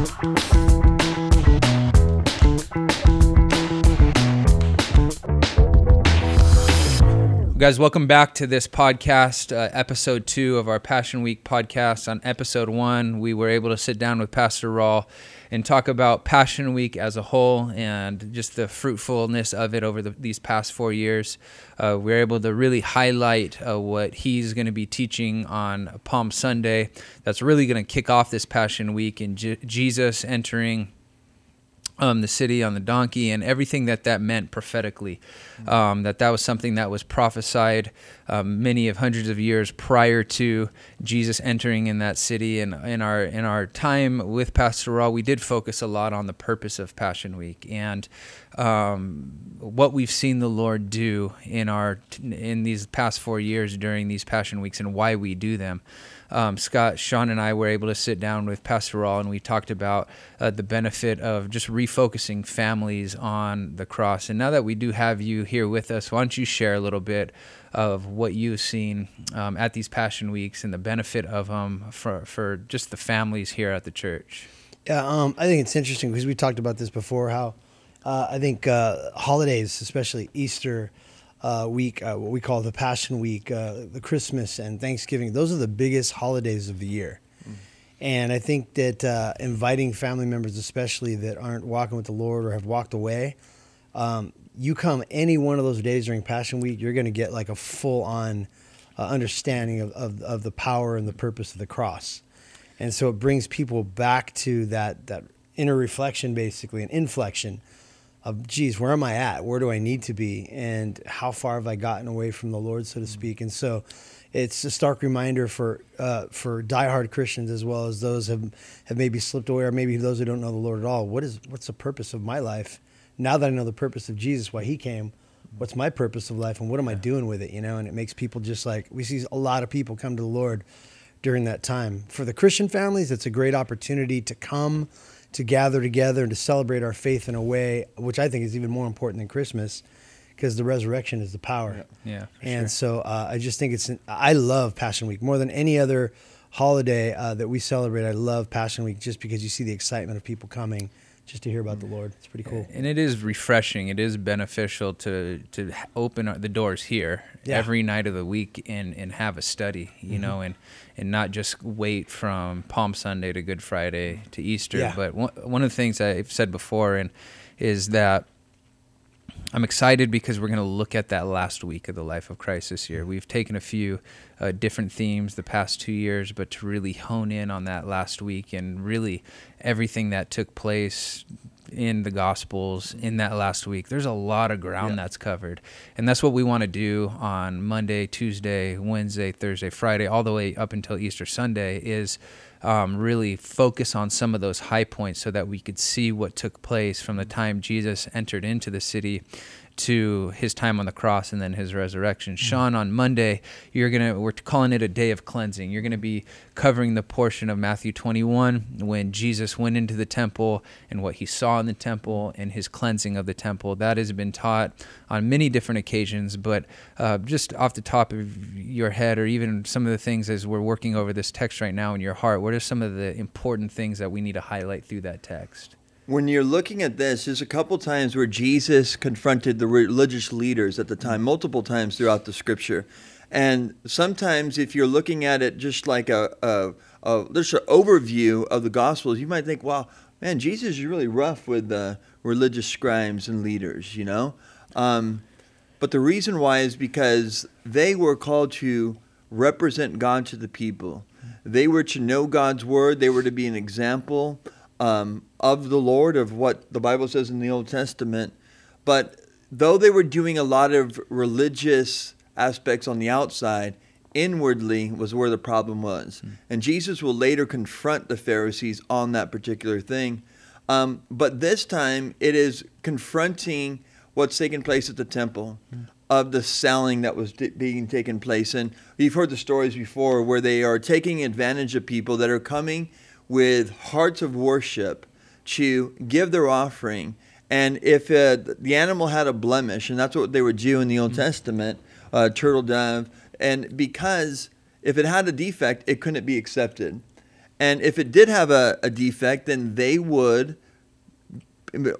Música Guys, welcome back to this podcast, uh, episode two of our Passion Week podcast. On episode one, we were able to sit down with Pastor Raul and talk about Passion Week as a whole and just the fruitfulness of it over the, these past four years. Uh, we are able to really highlight uh, what he's going to be teaching on Palm Sunday. That's really going to kick off this Passion Week and J- Jesus entering um, the city on the donkey and everything that that meant prophetically. Um, that that was something that was prophesied um, many of hundreds of years prior to Jesus entering in that city. And in our in our time with Pastor Raul, we did focus a lot on the purpose of Passion Week and um, what we've seen the Lord do in our in these past four years during these Passion Weeks and why we do them um, Scott, Sean, and I were able to sit down with Pastor Raul and we talked about uh, the benefit of just refocusing families on the cross. And now that we do have you here with us, why don't you share a little bit of what you've seen um, at these Passion Weeks and the benefit of them for, for just the families here at the church? Yeah, um, I think it's interesting because we talked about this before. How uh, I think uh, holidays, especially Easter, uh, week, uh, what we call the Passion Week, uh, the Christmas and Thanksgiving. Those are the biggest holidays of the year. And I think that uh, inviting family members, especially that aren't walking with the Lord or have walked away, um, you come any one of those days during Passion Week, you're going to get like a full on uh, understanding of, of, of the power and the purpose of the cross. And so it brings people back to that, that inner reflection, basically, an inflection of geez where am i at? Where do i need to be? And how far have i gotten away from the lord so to mm-hmm. speak? And so it's a stark reminder for uh, for diehard christians as well as those have have maybe slipped away or maybe those who don't know the lord at all. What is what's the purpose of my life? Now that i know the purpose of jesus why he came what's my purpose of life and what am i doing with it you know? And it makes people just like we see a lot of people come to the lord during that time. For the christian families it's a great opportunity to come to gather together and to celebrate our faith in a way which I think is even more important than Christmas because the resurrection is the power. Yeah. yeah and sure. so uh, I just think it's, I love Passion Week more than any other holiday uh, that we celebrate. I love Passion Week just because you see the excitement of people coming just to hear about the Lord. It's pretty cool. And it is refreshing. It is beneficial to to open the doors here yeah. every night of the week and and have a study, you mm-hmm. know, and and not just wait from Palm Sunday to Good Friday to Easter. Yeah. But one one of the things I've said before and is that I'm excited because we're going to look at that last week of the life of Christ this year. We've taken a few uh, different themes the past two years, but to really hone in on that last week and really everything that took place in the Gospels in that last week. There's a lot of ground yeah. that's covered. And that's what we want to do on Monday, Tuesday, Wednesday, Thursday, Friday, all the way up until Easter Sunday is um, really focus on some of those high points so that we could see what took place from the time Jesus entered into the city to his time on the cross and then his resurrection. Mm-hmm. Sean, on Monday, you're gonna we're calling it a day of cleansing. You're gonna be covering the portion of Matthew 21 when Jesus went into the temple and what he saw in the temple and his cleansing of the temple. That has been taught on many different occasions, but uh, just off the top of your head, or even some of the things as we're working over this text right now in your heart, what are some of the important things that we need to highlight through that text? When you're looking at this, there's a couple times where Jesus confronted the religious leaders at the time, multiple times throughout the scripture. And sometimes, if you're looking at it just like a, a, a there's an overview of the Gospels, you might think, wow, man, Jesus is really rough with the religious scribes and leaders, you know? Um, but the reason why is because they were called to represent God to the people. They were to know God's word, they were to be an example um, of the Lord, of what the Bible says in the Old Testament. But though they were doing a lot of religious aspects on the outside, inwardly was where the problem was. Mm. And Jesus will later confront the Pharisees on that particular thing. Um, but this time it is confronting what's taking place at the temple. Mm. Of the selling that was t- being taken place. And you've heard the stories before where they are taking advantage of people that are coming with hearts of worship to give their offering. And if uh, the animal had a blemish, and that's what they would do in the Old mm-hmm. Testament, uh, turtle dove, and because if it had a defect, it couldn't be accepted. And if it did have a, a defect, then they would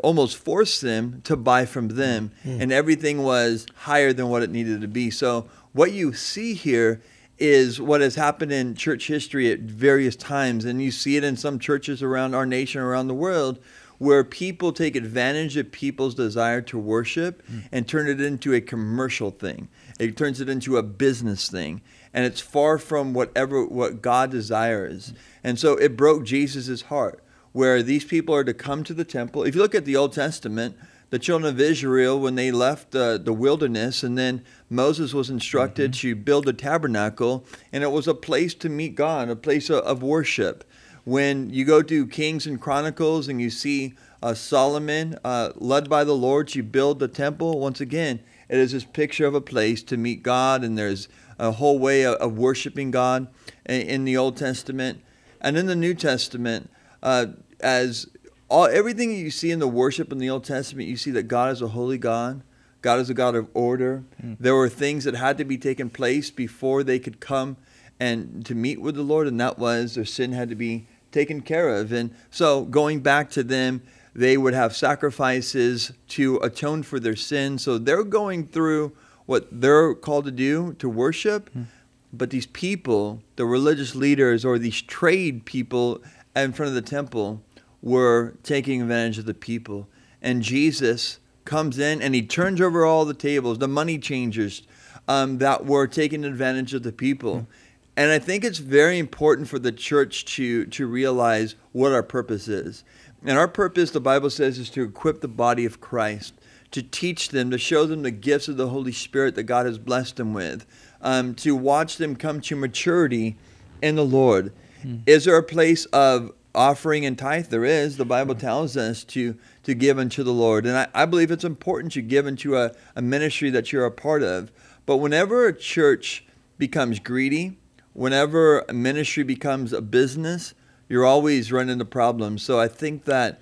almost force them to buy from them, mm. and everything was higher than what it needed to be. So, what you see here is what has happened in church history at various times, and you see it in some churches around our nation, around the world, where people take advantage of people's desire to worship mm. and turn it into a commercial thing. It turns it into a business thing, and it's far from whatever what God desires. And so it broke Jesus' heart where these people are to come to the temple. If you look at the Old Testament, the children of Israel, when they left uh, the wilderness, and then Moses was instructed mm-hmm. to build a tabernacle, and it was a place to meet God, a place of, of worship. When you go to Kings and Chronicles and you see uh, Solomon, uh, led by the Lord, to build the temple, once again, it is this picture of a place to meet God, and there's a whole way of, of worshiping God in, in the Old Testament. And in the New Testament, uh, as all everything you see in the worship in the Old Testament, you see that God is a holy God. God is a God of order. Mm. There were things that had to be taken place before they could come and to meet with the Lord, and that was their sin had to be taken care of. And so, going back to them, they would have sacrifices to atone for their sin. So they're going through what they're called to do to worship. Mm. But these people, the religious leaders or these trade people, in front of the temple were taking advantage of the people. And Jesus comes in and he turns over all the tables, the money changers um, that were taking advantage of the people. Mm-hmm. And I think it's very important for the church to, to realize what our purpose is. And our purpose, the Bible says, is to equip the body of Christ, to teach them, to show them the gifts of the Holy Spirit that God has blessed them with, um, to watch them come to maturity in the Lord. Hmm. Is there a place of offering and tithe? There is. The Bible tells us to to give unto the Lord. And I, I believe it's important to give into a, a ministry that you're a part of. But whenever a church becomes greedy, whenever a ministry becomes a business, you're always running into problems. So I think that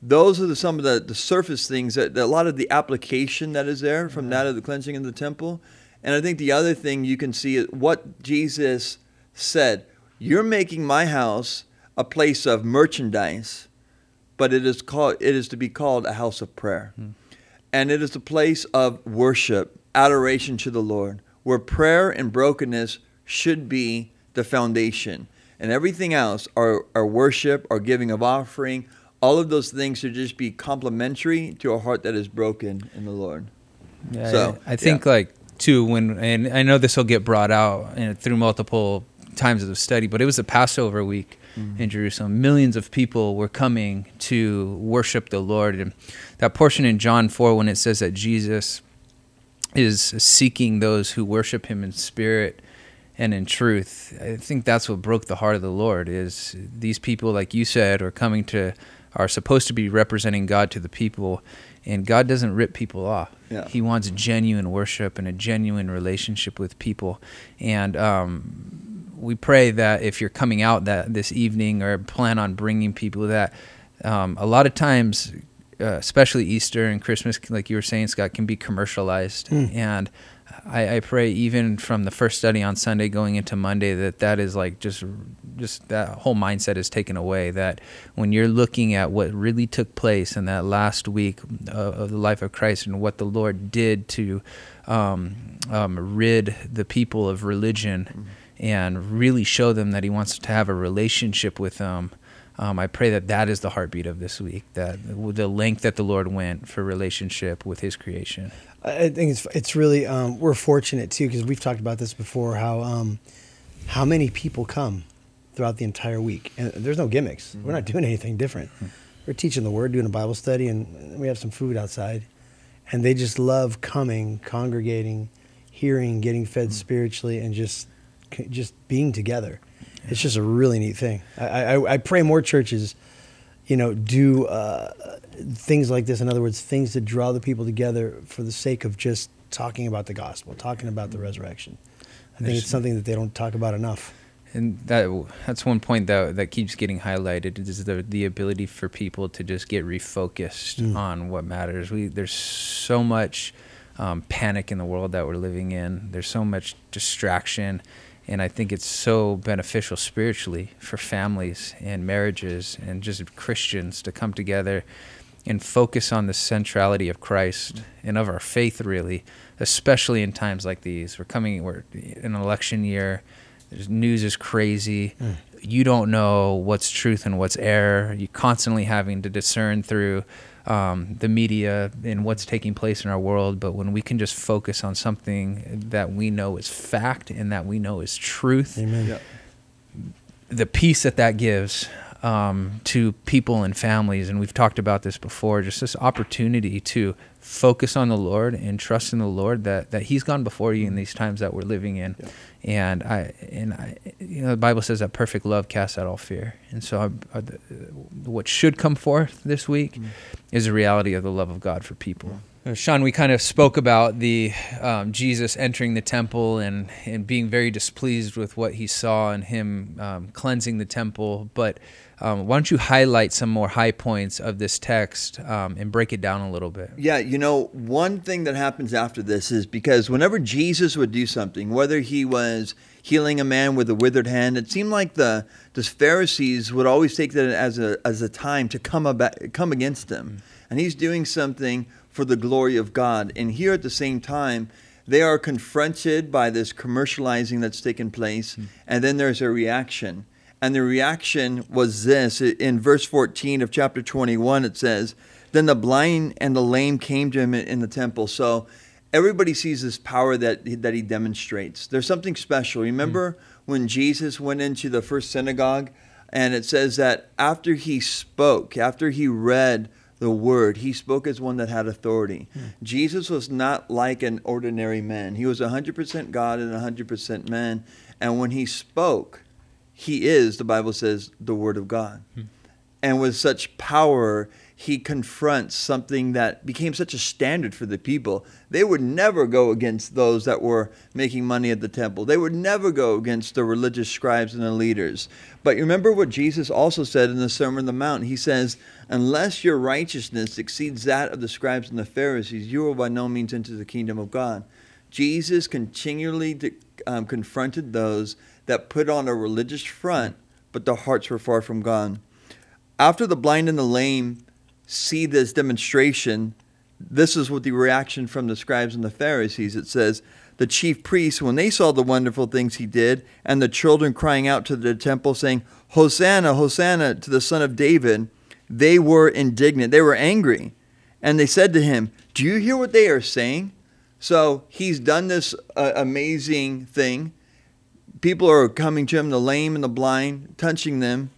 those are the, some of the, the surface things that, that, a lot of the application that is there from that of the cleansing in the temple. And I think the other thing you can see is what Jesus said you're making my house a place of merchandise, but it is called it is to be called a house of prayer. Hmm. And it is a place of worship, adoration to the Lord, where prayer and brokenness should be the foundation. And everything else, our, our worship, our giving of offering, all of those things should just be complementary to a heart that is broken in the Lord. Yeah, so I, I think yeah. like too when and I know this will get brought out and through multiple times of study, but it was a Passover week mm-hmm. in Jerusalem. Millions of people were coming to worship the Lord. And that portion in John 4, when it says that Jesus is seeking those who worship him in spirit and in truth, I think that's what broke the heart of the Lord is these people, like you said, are coming to, are supposed to be representing God to the people and God doesn't rip people off. Yeah. He wants genuine worship and a genuine relationship with people. And um, we pray that if you're coming out that this evening or plan on bringing people that um, a lot of times uh, especially easter and christmas like you were saying scott can be commercialized mm. and I, I, pray even from the first study on sunday going into monday that that is like just just that whole mindset is taken away that when you're looking at what really took place in that last week of, of the life of christ and what the lord did to um, um, rid the people of religion mm and really show them that He wants to have a relationship with them. Um, I pray that that is the heartbeat of this week, that the length that the Lord went for relationship with His creation. I think it's it's really um, we're fortunate too because we've talked about this before how um, how many people come throughout the entire week and there's no gimmicks. Mm-hmm. We're not doing anything different. Mm-hmm. We're teaching the Word, doing a Bible study, and we have some food outside, and they just love coming, congregating, hearing, getting fed mm-hmm. spiritually, and just just being together. It's just a really neat thing. I, I, I pray more churches, you know, do uh, things like this. In other words, things that draw the people together for the sake of just talking about the gospel, talking about the resurrection. I think it's something that they don't talk about enough. And that that's one point that that keeps getting highlighted is the the ability for people to just get refocused mm. on what matters. We there's so much um, panic in the world that we're living in. There's so much distraction and I think it's so beneficial spiritually for families and marriages and just Christians to come together and focus on the centrality of Christ and of our faith, really, especially in times like these. We're coming, we're in an election year. There's, news is crazy. Mm. You don't know what's truth and what's error. You're constantly having to discern through um, the media and what's taking place in our world. But when we can just focus on something that we know is fact and that we know is truth, Amen. the peace that that gives um, to people and families, and we've talked about this before, just this opportunity to focus on the Lord and trust in the Lord that, that He's gone before you in these times that we're living in. Yeah. And I and I, you know, the Bible says that perfect love casts out all fear. And so, I, I, what should come forth this week mm. is the reality of the love of God for people. Uh, Sean, we kind of spoke about the um, Jesus entering the temple and, and being very displeased with what he saw and him um, cleansing the temple. But um, why don't you highlight some more high points of this text um, and break it down a little bit? Yeah, you know, one thing that happens after this is because whenever Jesus would do something, whether he was healing a man with a withered hand, it seemed like the the Pharisees would always take that as a as a time to come about, come against him, mm-hmm. and he's doing something for the glory of God. And here at the same time, they are confronted by this commercializing that's taken place, mm-hmm. and then there's a reaction. And the reaction was this in verse 14 of chapter 21, it says, Then the blind and the lame came to him in the temple. So everybody sees this power that, that he demonstrates. There's something special. Remember mm. when Jesus went into the first synagogue? And it says that after he spoke, after he read the word, he spoke as one that had authority. Mm. Jesus was not like an ordinary man, he was 100% God and 100% man. And when he spoke, he is, the Bible says, the Word of God. Hmm. And with such power, he confronts something that became such a standard for the people. They would never go against those that were making money at the temple. They would never go against the religious scribes and the leaders. But remember what Jesus also said in the Sermon on the Mount. He says, Unless your righteousness exceeds that of the scribes and the Pharisees, you will by no means enter the kingdom of God. Jesus continually um, confronted those that put on a religious front, but their hearts were far from God. After the blind and the lame see this demonstration, this is what the reaction from the scribes and the Pharisees. It says, The chief priests, when they saw the wonderful things he did, and the children crying out to the temple, saying, Hosanna, Hosanna to the Son of David, they were indignant. They were angry. And they said to him, Do you hear what they are saying? So he's done this uh, amazing thing people are coming to him, the lame and the blind, touching them.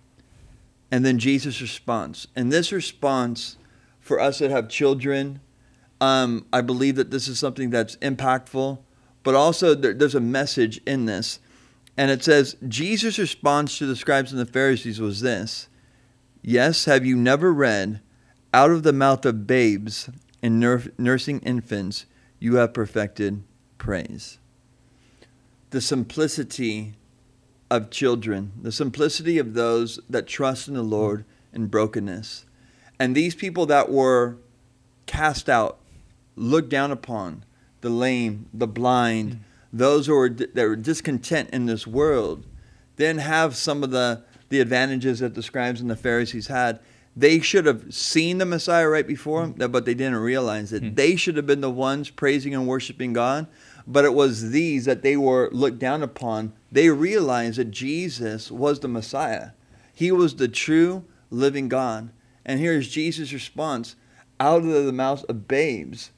And then Jesus responds. And this response, for us that have children, um, I believe that this is something that's impactful, but also there, there's a message in this. And it says, Jesus' response to the scribes and the Pharisees was this Yes, have you never read, out of the mouth of babes and nur- nursing infants, you have perfected praise? The simplicity of children, the simplicity of those that trust in the Lord in brokenness. And these people that were cast out, looked down upon, the lame, the blind, mm. those who were, that were discontent in this world, then have some of the, the advantages that the scribes and the Pharisees had. They should have seen the Messiah right before them, but they didn't realize it. Mm. They should have been the ones praising and worshiping God but it was these that they were looked down upon. They realized that Jesus was the Messiah. He was the true living God. And here's Jesus' response out of the mouths of babes,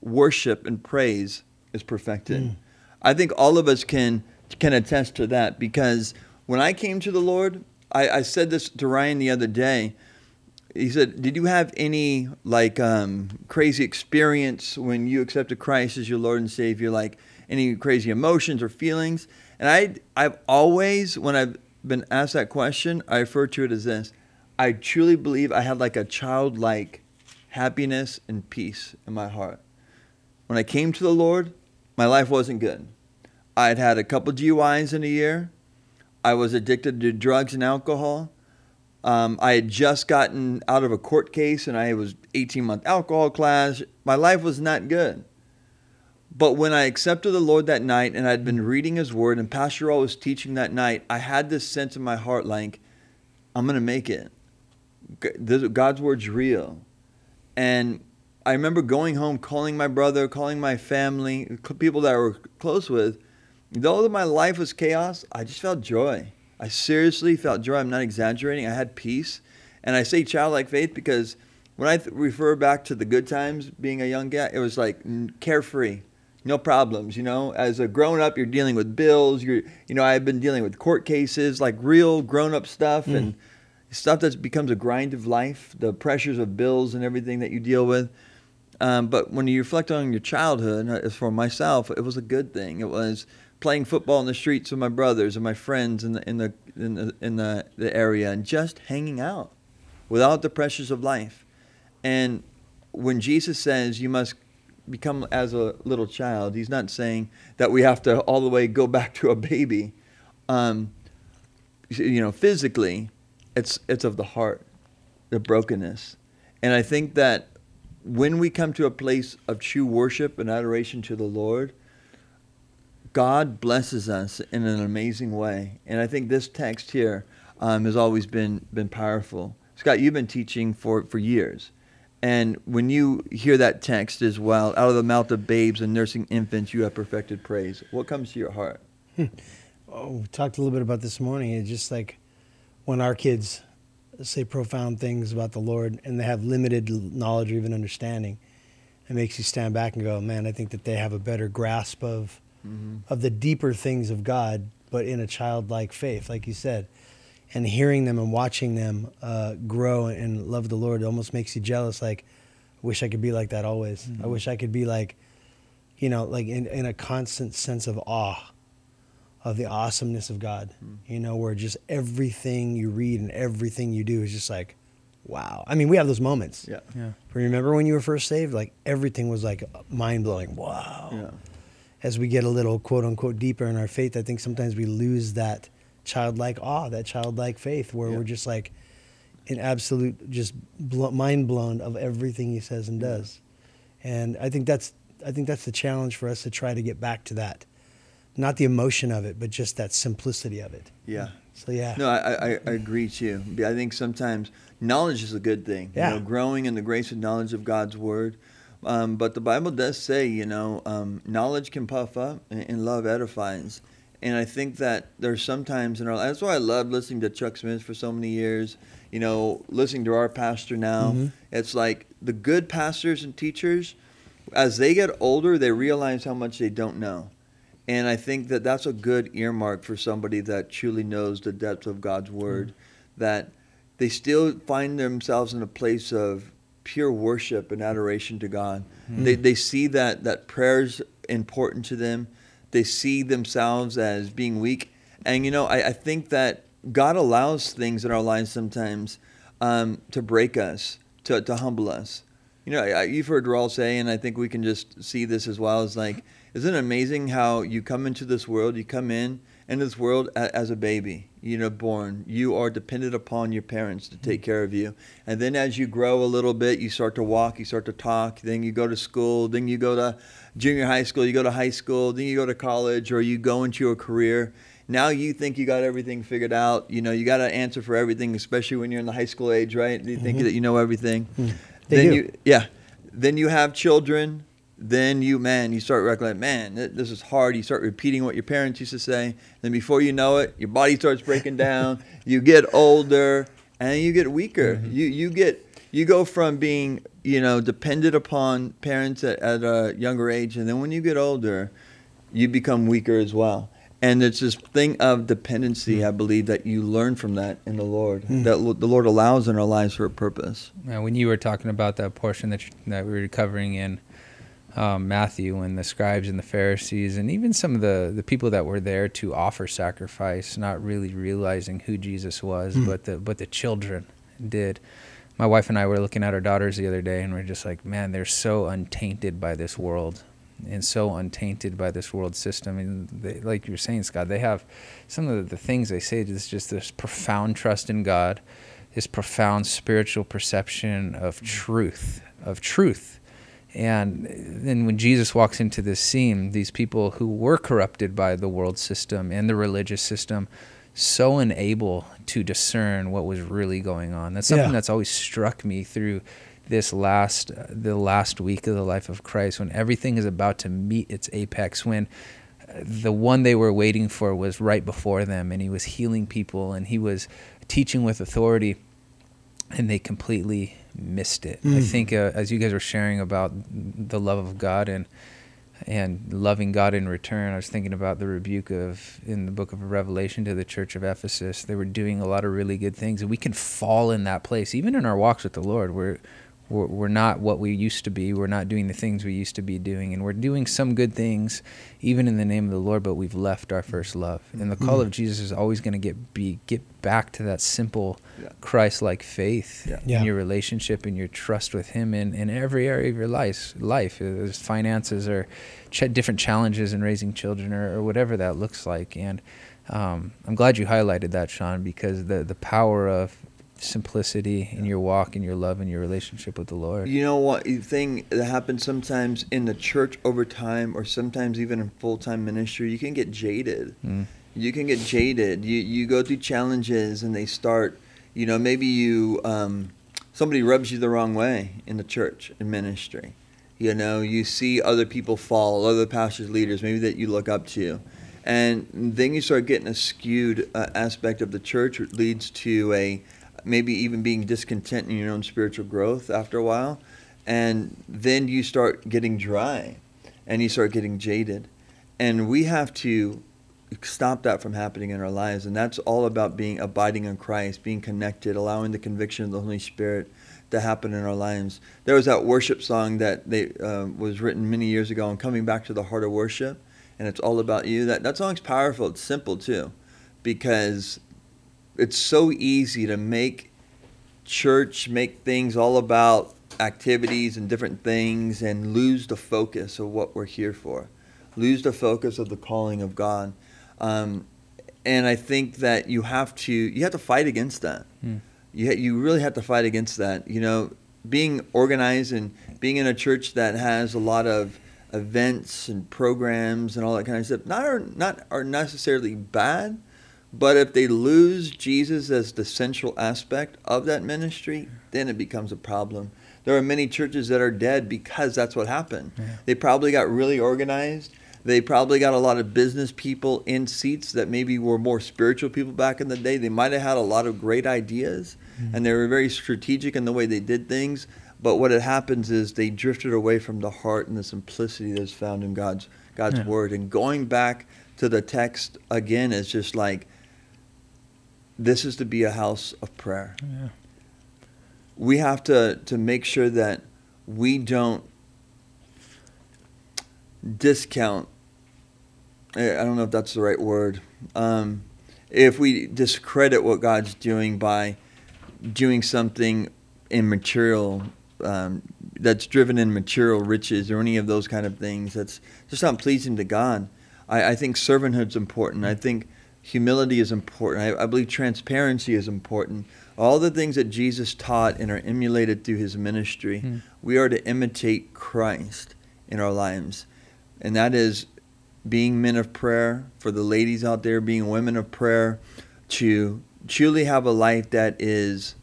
worship and praise is perfected. Mm. I think all of us can can attest to that because when I came to the Lord, I, I said this to Ryan the other day he said, "Did you have any like um, crazy experience when you accepted Christ as your Lord and Savior? Like any crazy emotions or feelings?" And I, I've always, when I've been asked that question, I refer to it as this: I truly believe I had like a childlike happiness and peace in my heart. When I came to the Lord, my life wasn't good. I'd had a couple DUIs in a year. I was addicted to drugs and alcohol. Um, I had just gotten out of a court case and I was 18 month alcohol class. My life was not good. but when I accepted the Lord that night and I'd been reading His Word and Pastor Raul was teaching that night, I had this sense in my heart like, I'm going to make it. God's Word's real. And I remember going home, calling my brother, calling my family, people that I were close with. Though my life was chaos, I just felt joy. I seriously felt joy. I'm not exaggerating. I had peace. And I say childlike faith because when I th- refer back to the good times being a young guy, it was like carefree no problems. You know, as a grown up, you're dealing with bills. You're, you know, I've been dealing with court cases, like real grown up stuff, mm. and stuff that becomes a grind of life. The pressures of bills and everything that you deal with. Um, but when you reflect on your childhood, as for myself, it was a good thing. It was playing football in the streets with my brothers and my friends in the in the in the, in the, the area, and just hanging out without the pressures of life. And when Jesus says you must become as a little child. He's not saying that we have to all the way go back to a baby. Um, you know, physically, it's it's of the heart, the brokenness, and I think that when we come to a place of true worship and adoration to the Lord, God blesses us in an amazing way. And I think this text here um, has always been been powerful. Scott, you've been teaching for for years. And when you hear that text as well, out of the mouth of babes and nursing infants, you have perfected praise. What comes to your heart? Oh, we talked a little bit about this morning. It's just like when our kids say profound things about the Lord and they have limited knowledge or even understanding, it makes you stand back and go, man, I think that they have a better grasp of mm-hmm. of the deeper things of God, but in a childlike faith, like you said and hearing them and watching them uh, grow and love the Lord almost makes you jealous. Like, I wish I could be like that always. Mm-hmm. I wish I could be like, you know, like in, in a constant sense of awe of the awesomeness of God, mm-hmm. you know, where just everything you read and everything you do is just like, wow. I mean, we have those moments. Yeah. yeah. Remember when you were first saved? Like everything was like mind blowing. Wow. Yeah. As we get a little quote unquote deeper in our faith, I think sometimes we lose that childlike awe, that childlike faith, where yeah. we're just like in absolute just bl- mind blown of everything he says and does. And I think that's I think that's the challenge for us to try to get back to that, not the emotion of it, but just that simplicity of it. Yeah. So yeah. No, I, I, I agree too. I think sometimes knowledge is a good thing. Yeah. You know, growing in the grace and knowledge of God's word. Um, but the Bible does say, you know, um, knowledge can puff up and, and love edifies. And I think that there's sometimes in our that's why I love listening to Chuck Smith for so many years. You know, listening to our pastor now. Mm-hmm. It's like the good pastors and teachers, as they get older, they realize how much they don't know. And I think that that's a good earmark for somebody that truly knows the depth of God's word, mm-hmm. that they still find themselves in a place of pure worship and adoration to God. Mm-hmm. They, they see that, that prayer's important to them they see themselves as being weak. And, you know, I, I think that God allows things in our lives sometimes um, to break us, to, to humble us. You know, I, you've heard Raul say, and I think we can just see this as well, is like, isn't it amazing how you come into this world, you come in into this world as a baby, you know, born. You are dependent upon your parents to take care of you. And then as you grow a little bit, you start to walk, you start to talk, then you go to school, then you go to junior high school, you go to high school, then you go to college, or you go into a career. Now you think you got everything figured out. You know, you got to answer for everything, especially when you're in the high school age, right? You think mm-hmm. that you know everything. Mm. They then do. you, yeah. Then you have children. Then you, man, you start recognizing, man, this is hard. You start repeating what your parents used to say. Then before you know it, your body starts breaking down. you get older and you get weaker. Mm-hmm. You you get you go from being you know dependent upon parents at, at a younger age, and then when you get older, you become weaker as well. And it's this thing of dependency, mm. I believe, that you learn from that in the Lord, mm. that the Lord allows in our lives for a purpose. Yeah, when you were talking about that portion that, that we were covering in um, Matthew and the scribes and the Pharisees, and even some of the, the people that were there to offer sacrifice, not really realizing who Jesus was, mm. but the but the children did my wife and I were looking at our daughters the other day, and we're just like, man, they're so untainted by this world, and so untainted by this world system. And they, like you're saying, Scott, they have some of the things they say is just this profound trust in God, this profound spiritual perception of truth, of truth, And then when Jesus walks into this scene, these people who were corrupted by the world system and the religious system, so unable to discern what was really going on. That's something Yeah. that's always struck me through this last uh, the last week of the life of Christ when everything is about to meet its apex when uh, the one they were waiting for was right before them and he was healing people and he was teaching with authority and they completely missed it. I Mm. think uh, as you guys were sharing about the love of God and and loving God in return, I was thinking about the rebuke of in the book of Revelation to the church of Ephesus. They were doing a lot of really good things, and we can fall in that place, even in our walks with the Lord. We're we're, we're not what we used to be. We're not doing the things we used to be doing, and we're doing some good things, even in the name of the Lord. But we've left our first love, and the call of Jesus is always going to get be get back to that simple, Yeah. Christ-like faith Yeah. Yeah. in your relationship and your trust with Him in, in every area of your life. Life, There's finances or ch- different challenges in raising children or, or whatever that looks like. And um, I'm glad you highlighted that, Sean, because the the power of simplicity in your walk and your love and your relationship with the Lord. You know what the thing that happens sometimes in the church over time, or sometimes even in full time ministry, you can get jaded. Mm. You can get jaded. You you go through challenges, and they start. You know, maybe you um, somebody rubs you the wrong way in the church in ministry. You know, you see other people fall, other pastors, leaders, maybe that you look up to, and then you start getting a skewed uh, aspect of the church, which leads to a maybe even being discontent in your own spiritual growth after a while, and then you start getting dry, and you start getting jaded, and we have to stop that from happening in our lives, and that's all about being abiding in Christ, being connected, allowing the conviction of the Holy Spirit to happen in our lives. There was that worship song that they uh, was written many years ago, on coming back to the heart of worship, and it's all about you. That that song's powerful. It's simple too, because it's so easy to make church make things all about activities and different things and lose the focus of what we're here for. Lose the focus of the calling of god. Um, and i think that you have to you have to fight against that. Mm. you, ha- you really have to fight against that. You know being organized and being in a church that has a lot of events and programs and all that kind of stuff not are not are necessarily bad but if they lose Jesus as the central aspect of that ministry, then it becomes a problem. There are many churches that are dead because that's what happened. Yeah. They probably got really organized. They probably got a lot of business people in seats that maybe were more spiritual people back in the day. They might have had a lot of great ideas mm-hmm. and they were very strategic in the way they did things. But what happens is they drifted away from the heart and the simplicity that's found in God's God's Yeah. word. And going back to the text again is just like this is to be a house of prayer. Yeah. We have to, to make sure that we don't discount, I don't know if that's the right word, um, if we discredit what God's doing by doing something in material, um, that's driven in material riches or any of those kind of things, that's just not pleasing to God. I, I think servanthood's important. I think humility is important. I, I believe transparency is important. All the things that Jesus taught and are emulated through his ministry, Hmm. we are to imitate Christ in our lives. And that is being men of prayer, for the ladies out there, being women of prayer, to truly have a life that is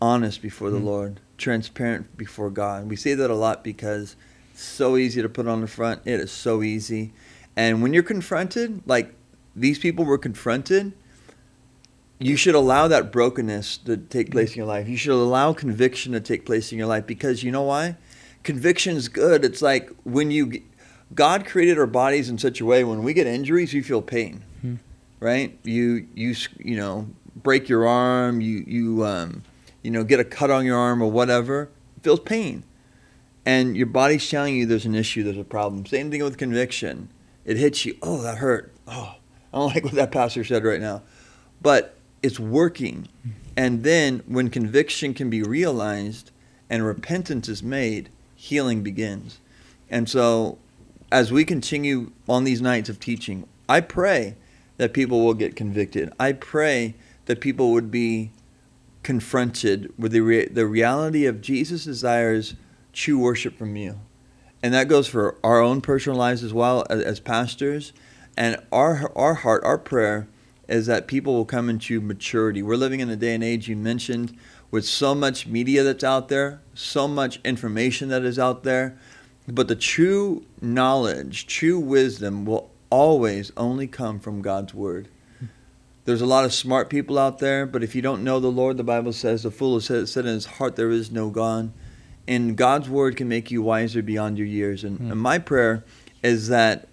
honest before the Hmm. Lord, transparent before God. We say that a lot because it's so easy to put on the front. It is so easy. And when you're confronted, like these people were confronted, you should allow that brokenness to take place in your life. You should allow conviction to take place in your life because you know why? Conviction is good. It's like when you, God created our bodies in such a way when we get injuries, we feel pain, Hmm. right? You you you know break your arm, you you um, you know get a cut on your arm or whatever, feels pain, and your body's telling you there's an issue, there's a problem. Same thing with conviction. It hits you. Oh, that hurt. Oh, I don't like what that pastor said right now, but it's working. And then when conviction can be realized and repentance is made, healing begins. And so as we continue on these nights of teaching, I pray that people will get convicted. I pray that people would be confronted with the, the reality of Jesus desires true worship from you. and that goes for our own personal lives as well as, as pastors. And our our heart, our prayer is that people will come into maturity. We're living in a day and age you mentioned with so much media that's out there, so much information that is out there, but the true knowledge, true wisdom will always only come from God's word. There's a lot of smart people out there, but if you don't know the Lord, the Bible says the fool has said, in his heart there is no God. And God's word can make you wiser beyond your years. And, mm. and my prayer is that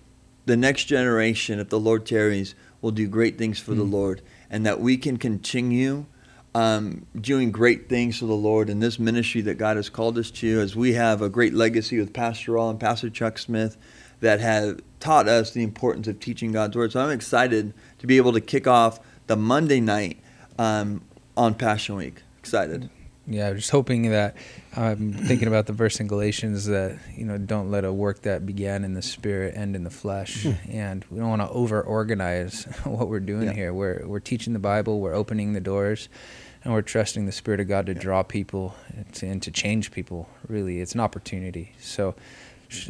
the next generation, if the Lord tarries, will do great things for mm. the Lord, and that we can continue um, doing great things for the Lord in this ministry that God has called us to, as we have a great legacy with Pastor Raul and Pastor Chuck Smith that have taught us the importance of teaching God's Word. So I'm excited to be able to kick off the Monday night um, on Passion Week. Excited. Yeah, just hoping that I'm thinking about the verse in Galatians that you know don't let a work that began in the spirit end in the flesh, hmm. and we don't want to over organize what we're doing yeah. here. We're we're teaching the Bible, we're opening the doors, and we're trusting the Spirit of God to draw people and to change people. Really, it's an opportunity. So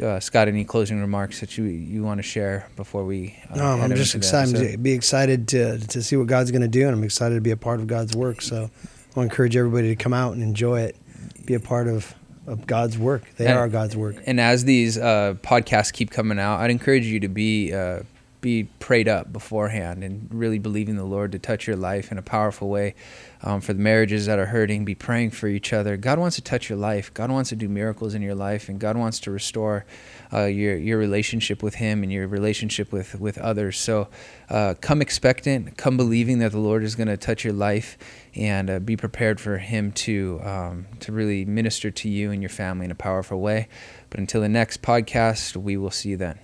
uh, Scott, any closing remarks that you you want to share before we? Uh, no, I'm just excited to be excited to to see what God's going to do, and I'm excited to be a part of God's work. So, I encourage everybody to come out and enjoy it, be a part of of God's work. They and, are God's work. And as these uh, podcasts keep coming out, I'd encourage you to be uh, be prayed up beforehand and really believing the Lord to touch your life in a powerful way. Um, for the marriages that are hurting, be praying for each other. God wants to touch your life. God wants to do miracles in your life, and God wants to restore uh, your your relationship with Him and your relationship with with others. So, uh, come expectant, come believing that the Lord is going to touch your life, and uh, be prepared for Him to um, to really minister to you and your family in a powerful way. But until the next podcast, we will see you then.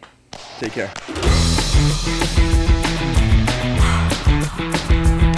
Take care. Thank you.